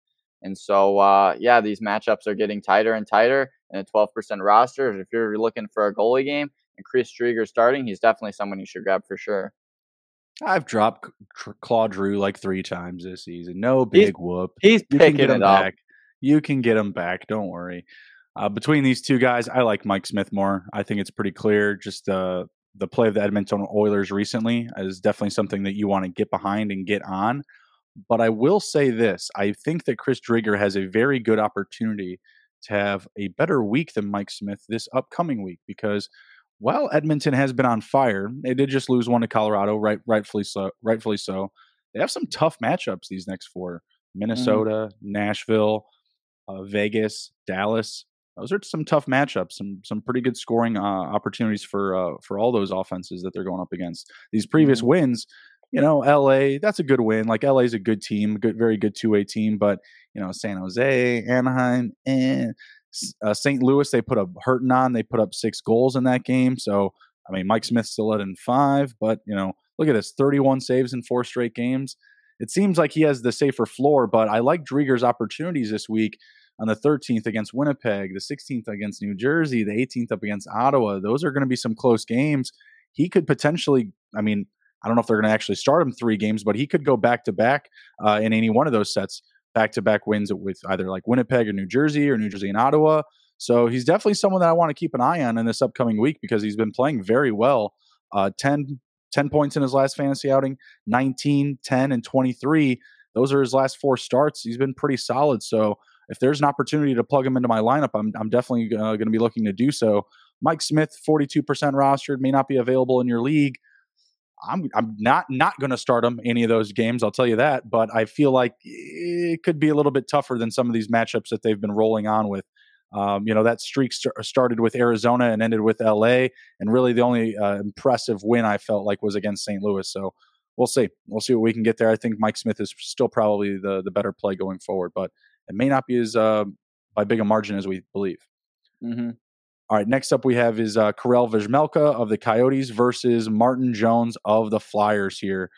And so, uh, yeah, these matchups are getting tighter and tighter And a 12% roster. If you're looking for a goalie game and Chris Driedger starting, he's definitely someone you should grab for sure. I've dropped Claude Giroux like three times this season. No big he's, whoop. He's you picking it up. Back. You can get him back. Don't worry. Uh, between these two guys, I like Mike Smith more. I think it's pretty clear. Just uh, the play of the Edmonton Oilers recently is definitely something that you want to get behind and get on. But I will say this I think that Chris Driedger has a very good opportunity to have a better week than Mike Smith this upcoming week because while Edmonton has been on fire, they did just lose one to Colorado, right, rightfully so. Rightfully so. They have some tough matchups these next four: mm-hmm. Minnesota, mm. Nashville, uh, Vegas, Dallas those are some tough matchups, some some pretty good scoring uh, opportunities for uh, for all those offenses that they're going up against. These previous mm-hmm. wins, you know, LA, that's a good win. Like LA is a good team, good, very good two way team. But you know, San Jose, Anaheim, and uh, St. Louis, they put a hurting on. They put up six goals in that game. So I mean, Mike Smith still led in five, but you know, look at this, thirty one saves in four straight games. It seems like he has the safer floor, but I like Driedger's opportunities this week on the 13th against Winnipeg, the 16th against New Jersey, the 18th up against Ottawa. Those are going to be some close games. He could potentially, I mean, I don't know if they're going to actually start him three games, but he could go back to back uh, in any one of those sets, back to back wins with either like Winnipeg or New Jersey or New Jersey and Ottawa. So he's definitely someone that I want to keep an eye on in this upcoming week because he's been playing very well. Uh, 10, 10 points in his last fantasy outing, 19, 10, and 23. Those are his last four starts. He's been pretty solid. So if there's an opportunity to plug him into my lineup, I'm, I'm definitely uh, going to be looking to do so. Mike Smith, 42% rostered, may not be available in your league. I'm I'm not not going to start him any of those games. I'll tell you that. But I feel like it could be a little bit tougher than some of these matchups that they've been rolling on with. Um, you know that streak st- started with Arizona and ended with LA, and really the only uh, impressive win I felt like was against St. Louis. So we'll see. We'll see what we can get there. I think Mike Smith is still probably the the better play going forward, but it may not be as uh, by big a margin as we believe. Mm-hmm. All right, next up we have is uh, Karel Vejmelka of the Coyotes versus Martin Jones of the Flyers here.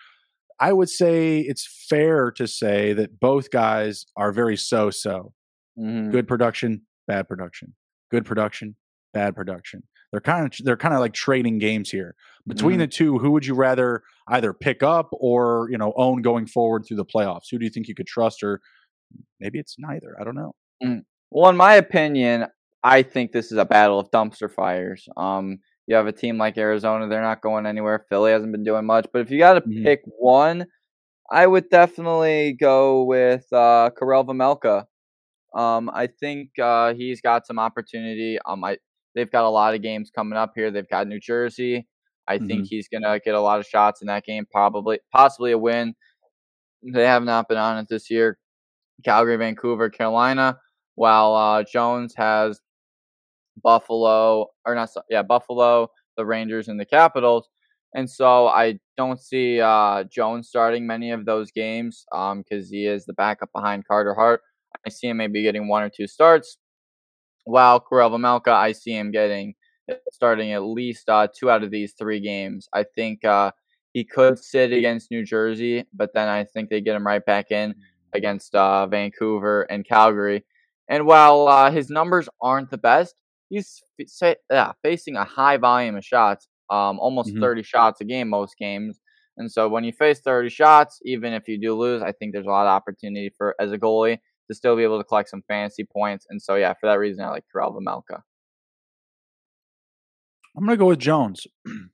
I would say it's fair to say that both guys are very so-so. Mm-hmm. Good production, bad production. Good production, bad production. They're kind of they're kind of like trading games here. Between mm-hmm. the two, who would you rather either pick up or you know own going forward through the playoffs? Who do you think you could trust, or maybe it's neither? I don't know. Mm. Well, in my opinion, I think this is a battle of dumpster fires. Um, you have a team like Arizona; they're not going anywhere. Philly hasn't been doing much, but if you got to mm-hmm. pick one, I would definitely go with uh, Karel Vejmelka. Um, I think uh, he's got some opportunity. Um, I they've got a lot of games coming up here. They've got New Jersey. I mm-hmm. think he's gonna get a lot of shots in that game, probably possibly a win. They have not been on it this year. Calgary, Vancouver, Carolina. While uh, Jones has Buffalo, or not, yeah, Buffalo, the Rangers, and the Capitals. And so I don't see uh, Jones starting many of those games because um, he is the backup behind Carter Hart. I see him maybe getting one or two starts. While Karel Vejmelka, I see him getting starting at least uh, two out of these three games. I think uh, he could sit against New Jersey, but then I think they get him right back in against uh, Vancouver and Calgary. And while uh, his numbers aren't the best, he's yeah, facing a high volume of shots, um, almost mm-hmm. 30 shots a game most games. And so when you face 30 shots, even if you do lose, I think there's a lot of opportunity for as a goalie to still be able to collect some fantasy points. And so yeah, for that reason, I like Karel Vejmelka. I'm gonna go with Jones. [CLEARS THROAT]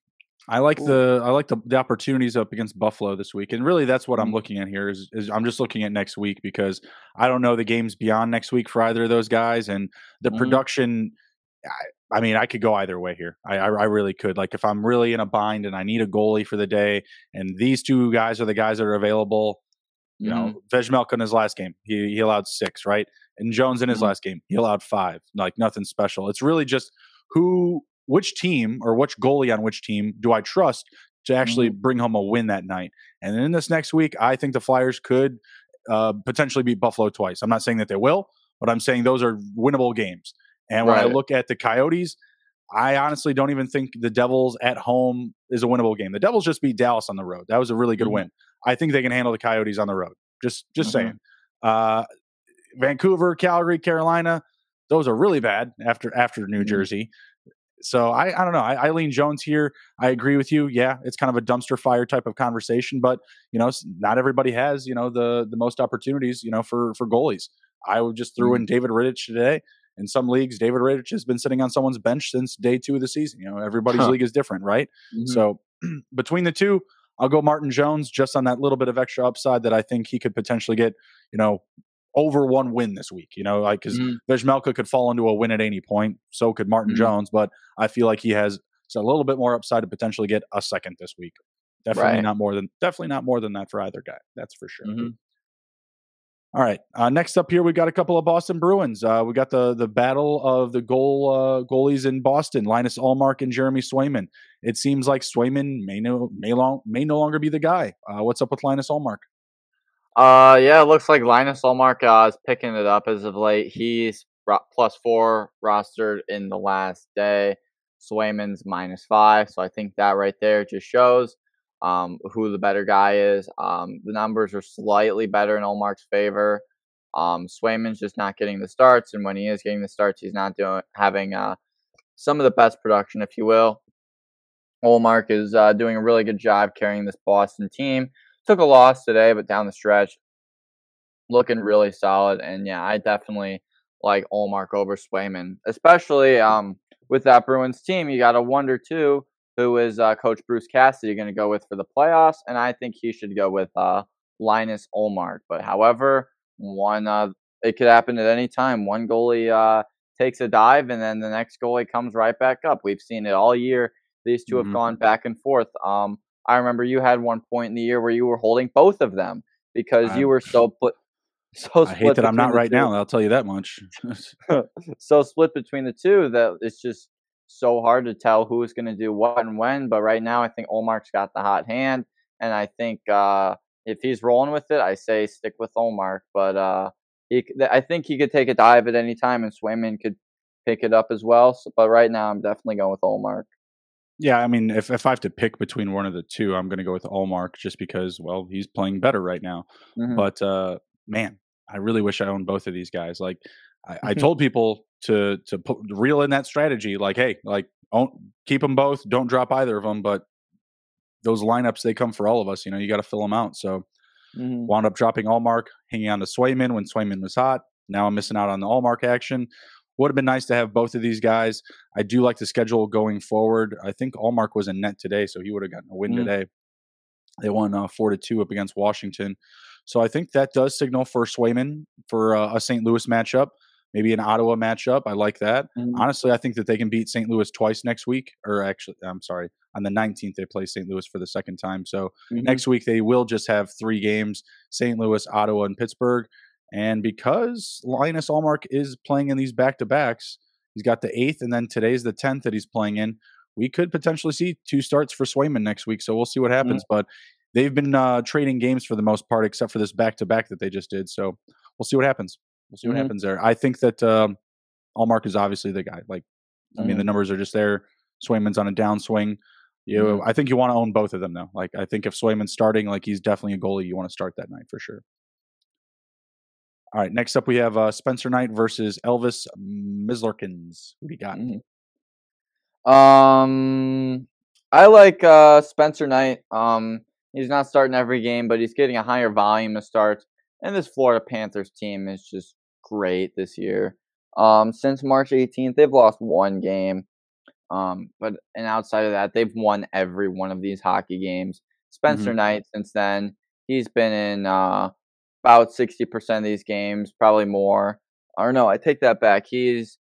I like Ooh. the I like the, the opportunities up against Buffalo this week, and really that's what I'm mm-hmm. looking at here. Is, is I'm just looking at next week because I don't know the games beyond next week for either of those guys, and the mm-hmm. production. I, I, mean, I could go either way here. I, I, I really could. Like if I'm really in a bind and I need a goalie for the day, and these two guys are the guys that are available. You mm-hmm. know, Vejmelka in his last game, he he allowed six, right? And Jones in his mm-hmm. last game, he allowed five. Like nothing special. It's really just who which team or which goalie on which team do I trust to actually mm-hmm. bring home a win that night? And in this next week, I think the Flyers could uh, potentially beat Buffalo twice. I'm not saying that they will, but I'm saying those are winnable games. And when right. I look at the Coyotes, I honestly don't even think the Devils at home is a winnable game. The Devils just beat Dallas on the road. That was a really good mm-hmm. win. I think they can handle the Coyotes on the road. Just just mm-hmm. saying. Uh, Vancouver, Calgary, Carolina, those are really bad after after New mm-hmm. Jersey. So I, I don't know. I, Eileen Jones here. I agree with you. Yeah, it's kind of a dumpster fire type of conversation, but you know, not everybody has you know the the most opportunities you know for for goalies. I would just threw in mm-hmm. David Rittich today. In some leagues, David Rittich has been sitting on someone's bench since day two of the season. You know, everybody's huh. league is different, right? Mm-hmm. So [CLEARS THROAT] between the two, I'll go Martin Jones just on that little bit of extra upside that I think he could potentially get. You know, over one win this week. You know, like because mm-hmm. Vejmelka could fall into a win at any point. So could Martin mm-hmm. Jones, but I feel like he has a little bit more upside to potentially get a second this week. Definitely right. not more than definitely not more than that for either guy. That's for sure. Mm-hmm. All right. Uh, next up here, we got a couple of Boston Bruins. Uh, we got the the battle of the goal uh, goalies in Boston, Linus Ullmark and Jeremy Swayman. It seems like Swayman may no may long may no longer be the guy. Uh, what's up with Linus Ullmark? Uh, yeah, it looks like Linus Ullmark uh, is picking it up as of late. He's plus four rostered in the last day. Swayman's minus five, so I think that right there just shows um, who the better guy is. Um, the numbers are slightly better in Ullmark's favor. Um, Swayman's just not getting the starts, and when he is getting the starts, he's not doing having uh, some of the best production, if you will. Ullmark is uh, doing a really good job carrying this Boston team took a loss today, but down the stretch, looking really solid. And yeah, I definitely like Ullmark over Swayman, especially um, with that Bruins team. You got to wonder too who is uh, Coach Bruce Cassidy going to go with for the playoffs, and I think he should go with uh, Linus Ullmark. But however, one uh, it could happen at any time. One goalie uh, takes a dive, and then the next goalie comes right back up. We've seen it all year. These 2 mm-hmm. have gone back and forth. Um, I remember you had one point in the year where you were holding both of them because I'm, you were so put. [LAUGHS] So I hate that I'm not right two. now. I'll tell you that much. [LAUGHS] [LAUGHS] so split between the two that it's just so hard to tell who's going to do what and when. But right now, I think Ullmark's got the hot hand, and I think uh, if he's rolling with it, I say stick with Ullmark. But uh, he, I think he could take a dive at any time, and Swayman could pick it up as well. So, but right now, I'm definitely going with Ullmark. Yeah, I mean, if if I have to pick between one of the two, I'm going to go with Ullmark just because, well, he's playing better right now. Mm-hmm. But uh, man, I really wish I owned both of these guys. Like, I, I [LAUGHS] told people to to put, reel in that strategy. Like, hey, like, don't keep them both. Don't drop either of them. But those lineups, they come for all of us. You know, you got to fill them out. So, mm-hmm. wound up dropping Ullmark, hanging on to Swayman when Swayman was hot. Now I'm missing out on the Ullmark action. Would have been nice to have both of these guys. I do like the schedule going forward. I think Ullmark was in net today, so he would have gotten a win mm. today. They won uh, four to two up against Washington, so I think that does signal for Swayman for uh, a St. Louis matchup, maybe an Ottawa matchup. I like that. Mm. Honestly, I think that they can beat St. Louis twice next week, or actually, I'm sorry, on the 19th they play St. Louis for the second time. So mm-hmm. next week they will just have three games: St. Louis, Ottawa, and Pittsburgh. And because Linus Ullmark is playing in these back to backs, he's got the eighth, and then today's the tenth that he's playing in. We could potentially see two starts for Swayman next week, so we'll see what happens. Mm-hmm. But they've been uh, trading games for the most part, except for this back to back that they just did. So we'll see what happens. We'll see what mm-hmm. happens there. I think that uh, Ullmark is obviously the guy. Like, I mean, the mm-hmm. numbers are just there. Swayman's on a downswing. You, mm-hmm. I think you want to own both of them though. Like, I think if Swayman's starting, like he's definitely a goalie you want to start that night for sure. All right, next up we have uh, Spencer Knight versus Elvis Merzlikins. Who do you got? Mm-hmm. Um, I like uh, Spencer Knight. Um, he's not starting every game, but he's getting a higher volume of starts. And this Florida Panthers team is just great this year. Um, since March 18th, they've lost one game. Um, but and outside of that, they've won every one of these hockey games. Spencer mm-hmm. Knight, since then, he's been in uh, about 60% of these games, probably more. I don't know. I take that back. He's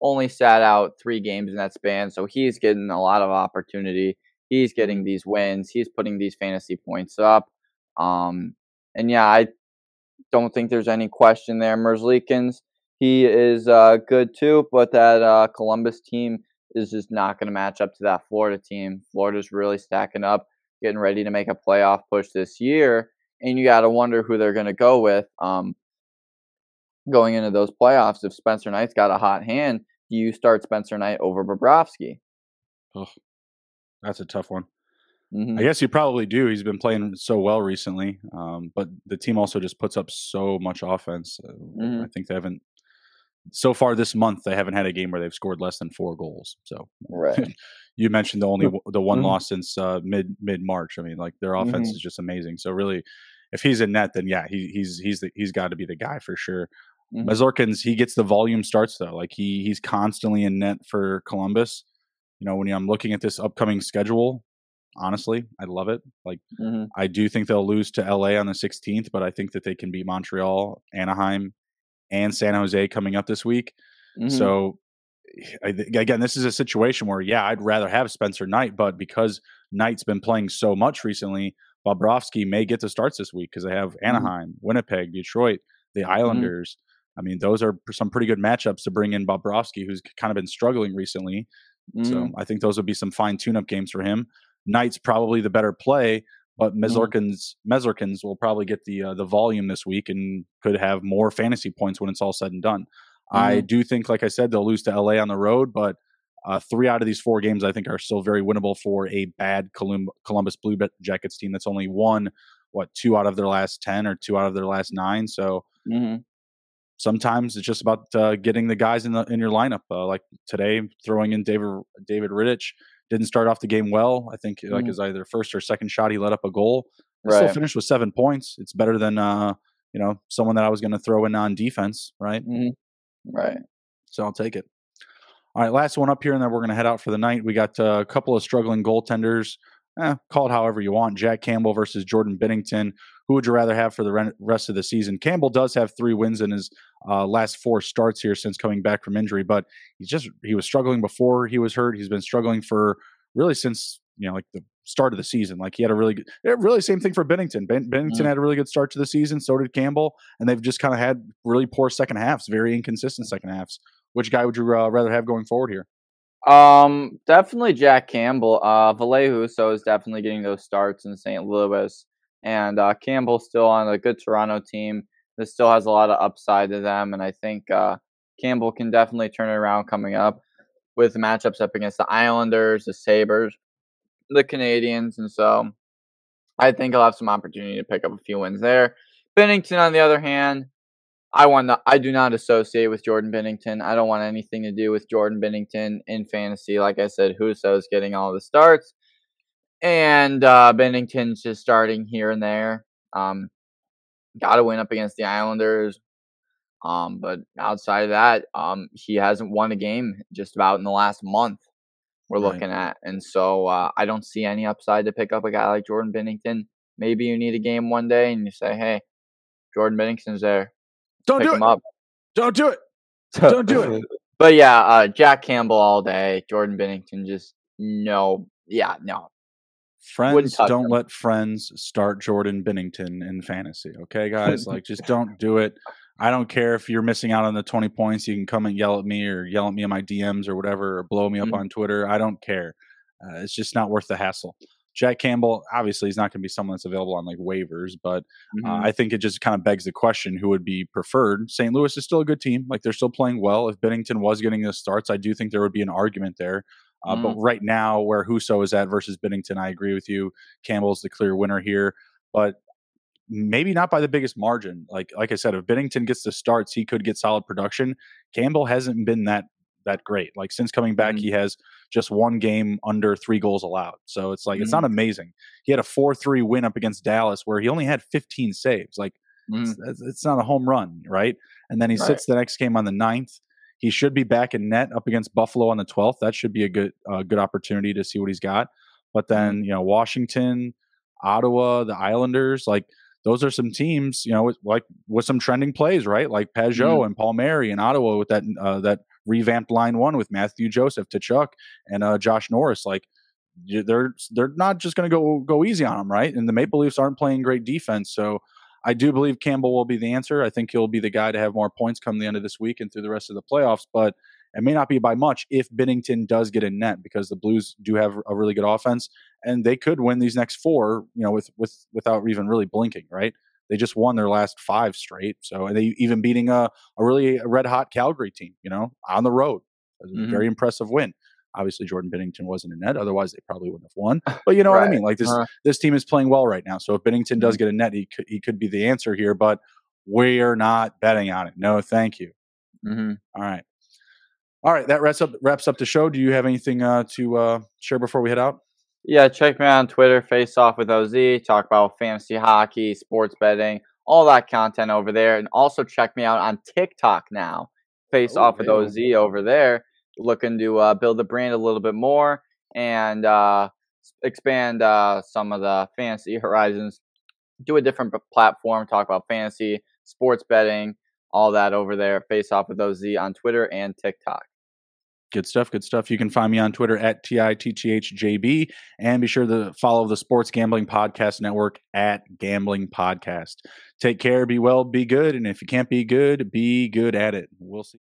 only sat out three games in that span, so he's getting a lot of opportunity. He's getting mm-hmm. these wins. He's putting these fantasy points up. Um, and yeah, I don't think there's any question there. Merzlikins, he is uh, good too, but that uh, Columbus team is just not going to match up to that Florida team. Florida's really stacking up, getting ready to make a playoff push this year and you got to wonder who they're going to go with um, going into those playoffs. If Spencer Knight's got a hot hand, do you start Spencer Knight over Bobrovsky? Oh, that's a tough one. Mm-hmm. I guess you probably do. He's been playing so well recently, um, but the team also just puts up so much offense. Uh, mm-hmm. I think they haven't so far this month. They haven't had a game where they've scored less than four goals. So, right. [LAUGHS] you mentioned the only the one mm-hmm. loss since uh, mid mid March. I mean, like their offense mm-hmm. is just amazing. So really, if he's in net, then yeah, he, he's he's the, he's got to be the guy for sure. mm hmm he gets the volume starts though. Like he he's constantly in net for Columbus. You know, when I'm looking at this upcoming schedule, honestly, I love it. Like mm-hmm. I do think they'll lose to LA on the 16th, but I think that they can beat Montreal, Anaheim, and San Jose coming up this week. Mm-hmm. So I, again, this is a situation where yeah, I'd rather have Spencer Knight, but because Knight's been playing so much recently, Bobrovsky may get the starts this week because they have mm-hmm. Anaheim, mm-hmm. Winnipeg, Detroit, the mm-hmm. Islanders. Mm-hmm. I mean, those are some pretty good matchups to bring in Bobrovsky, who's kind of been struggling recently. Mm-hmm. So I think those would be some fine tune-up games for him. Knight's probably the better play, but Merzlikins mm will probably get the uh, the volume this week and could have more fantasy points when it's all said and done. I mm-hmm. do think, like I said, they'll lose to LA on the road, but uh, three out of these four games, I think, are still very winnable for a bad Columbus Blue Jackets team that's only won what two out of their last ten or two out of their last nine. So mm-hmm. sometimes it's just about uh, getting the guys in the in your lineup. Uh, like today, throwing in David David Rittich didn't start off the game well. I think mm-hmm. like his either first or second shot, he let up a goal. Right. Still finished with seven points. It's better than uh, you know someone that I was going to throw in on defense, right? Mm-hmm. Right. So I'll take it. All right, last one up here, and then we're going to head out for the night. We got uh, a couple of struggling goaltenders. Eh, call it however you want. Jack Campbell versus Jordan Binnington. Who would you rather have for the rest of the season? Campbell does have three wins in his uh, last four starts here since coming back from injury, but he's just he was struggling before he was hurt. He's been struggling for really since you know like the start of the season. Like he had a really good, really same thing for Binnington. Ben, Binnington mm. had a really good start to the season. So did Campbell, and they've just kind of had really poor second halves, very inconsistent second halves. Which guy would you uh, rather have going forward here? Um, definitely Jack Campbell. Uh, Ville Husso is definitely getting those starts in St. Louis, and uh, Campbell still on a good Toronto team. This still has a lot of upside to them, and I think uh, Campbell can definitely turn it around coming up. with matchups up against the Islanders, the Sabres, the Canadiens, and so I think I'll have some opportunity to pick up a few wins there. Binnington, on the other hand, I want not, I do not associate with Jordan Binnington. I don't want anything to do with Jordan Binnington in fantasy. Like I said, Husso's getting all the starts, and uh, Binnington's just starting here and there. Um, Got to win up against the Islanders. Um, but outside of that, um, he hasn't won a game just about in the last month. We're right. looking at, and so uh, I don't see any upside to pick up a guy like Jordan Binnington. Maybe you need a game one day, and you say, "Hey, Jordan Binnington's there. Don't pick do it. Up. Don't do it. [LAUGHS] Don't do it." but yeah, uh, Jack Campbell all day. Jordan Binnington just no. Yeah, no. Friends don't him. let friends start Jordan Binnington in fantasy. Okay, guys, like just [LAUGHS] don't do it. I don't care if you're missing out on the 20 points. You can come and yell at me or yell at me in my DMs or whatever, or blow me up mm-hmm. on Twitter. I don't care. Uh, it's just not worth the hassle. Jack Campbell, obviously, he's not going to be someone that's available on like waivers, but uh, mm-hmm. uh, I think it just kind of begs the question who would be preferred. St. Louis is still a good team. Like they're still playing well. If Binnington was getting the starts, I do think there would be an argument there. Uh, mm. But right now, where Husso is at versus Binnington, I agree with you. Campbell's the clear winner here. But maybe not by the biggest margin. Like like I said, if Binnington gets the starts, he could get solid production. Campbell hasn't been that that great. Like since coming back, mm-hmm. he has just one game under three goals allowed. So it's like mm-hmm. it's not amazing. He had a four three win up against Dallas where he only had 15 saves. Like mm-hmm. it's, it's, not a home run, right? And then he right. sits the next game on the ninth. He should be back in net up against Buffalo on the 12th. That should be a good uh, good opportunity to see what he's got. But mm-hmm. then you know Washington, Ottawa, the Islanders, like those are some teams, you know, with, like with some trending plays, right? Like Pageau mm. and Palmieri and Ottawa with that uh, that revamped line one with Mathieu Joseph, Tkachuk, and uh, Josh Norris. Like they're they're not just going to go go easy on them, right? And the Maple Leafs aren't playing great defense, so I do believe Campbell will be the answer. I think he'll be the guy to have more points come the end of this week and through the rest of the playoffs. But it may not be by much if Binnington does get in net because the Blues do have a really good offense and they could win these next four, you know, with with without even really blinking, right? They just won their last five straight, so they even beating a, a really red hot Calgary team, you know, on the road. Mm-hmm. very impressive win. Obviously, Jordan Binnington wasn't in net; otherwise, they probably wouldn't have won. But you know right. what I mean? Like this, uh-huh. this team is playing well right now. So if Binnington does mm-hmm. get a net, he could, he could be the answer here. But we're not betting on it. No, thank you. Mm-hmm. All right. All right, that wraps up wraps up the show. Do you have anything uh, to uh, share before we head out? Yeah, check me out on Twitter, Face Off with OZ. Talk about fantasy hockey, sports betting, all that content over there, and also check me out on TikTok now, Face Off with OZ over there. Looking to uh, build the brand a little bit more and uh, expand uh, some of the fantasy horizons. Do a different platform. Talk about fantasy, sports betting, all that over there. Face Off with OZ on Twitter and TikTok. Good stuff. Good stuff. You can find me on Twitter at TITTHJB and be sure to follow the Sports Gambling Podcast Network at Gambling Podcast. Take care, be well, be good. And if you can't be good, be good at it. We'll see.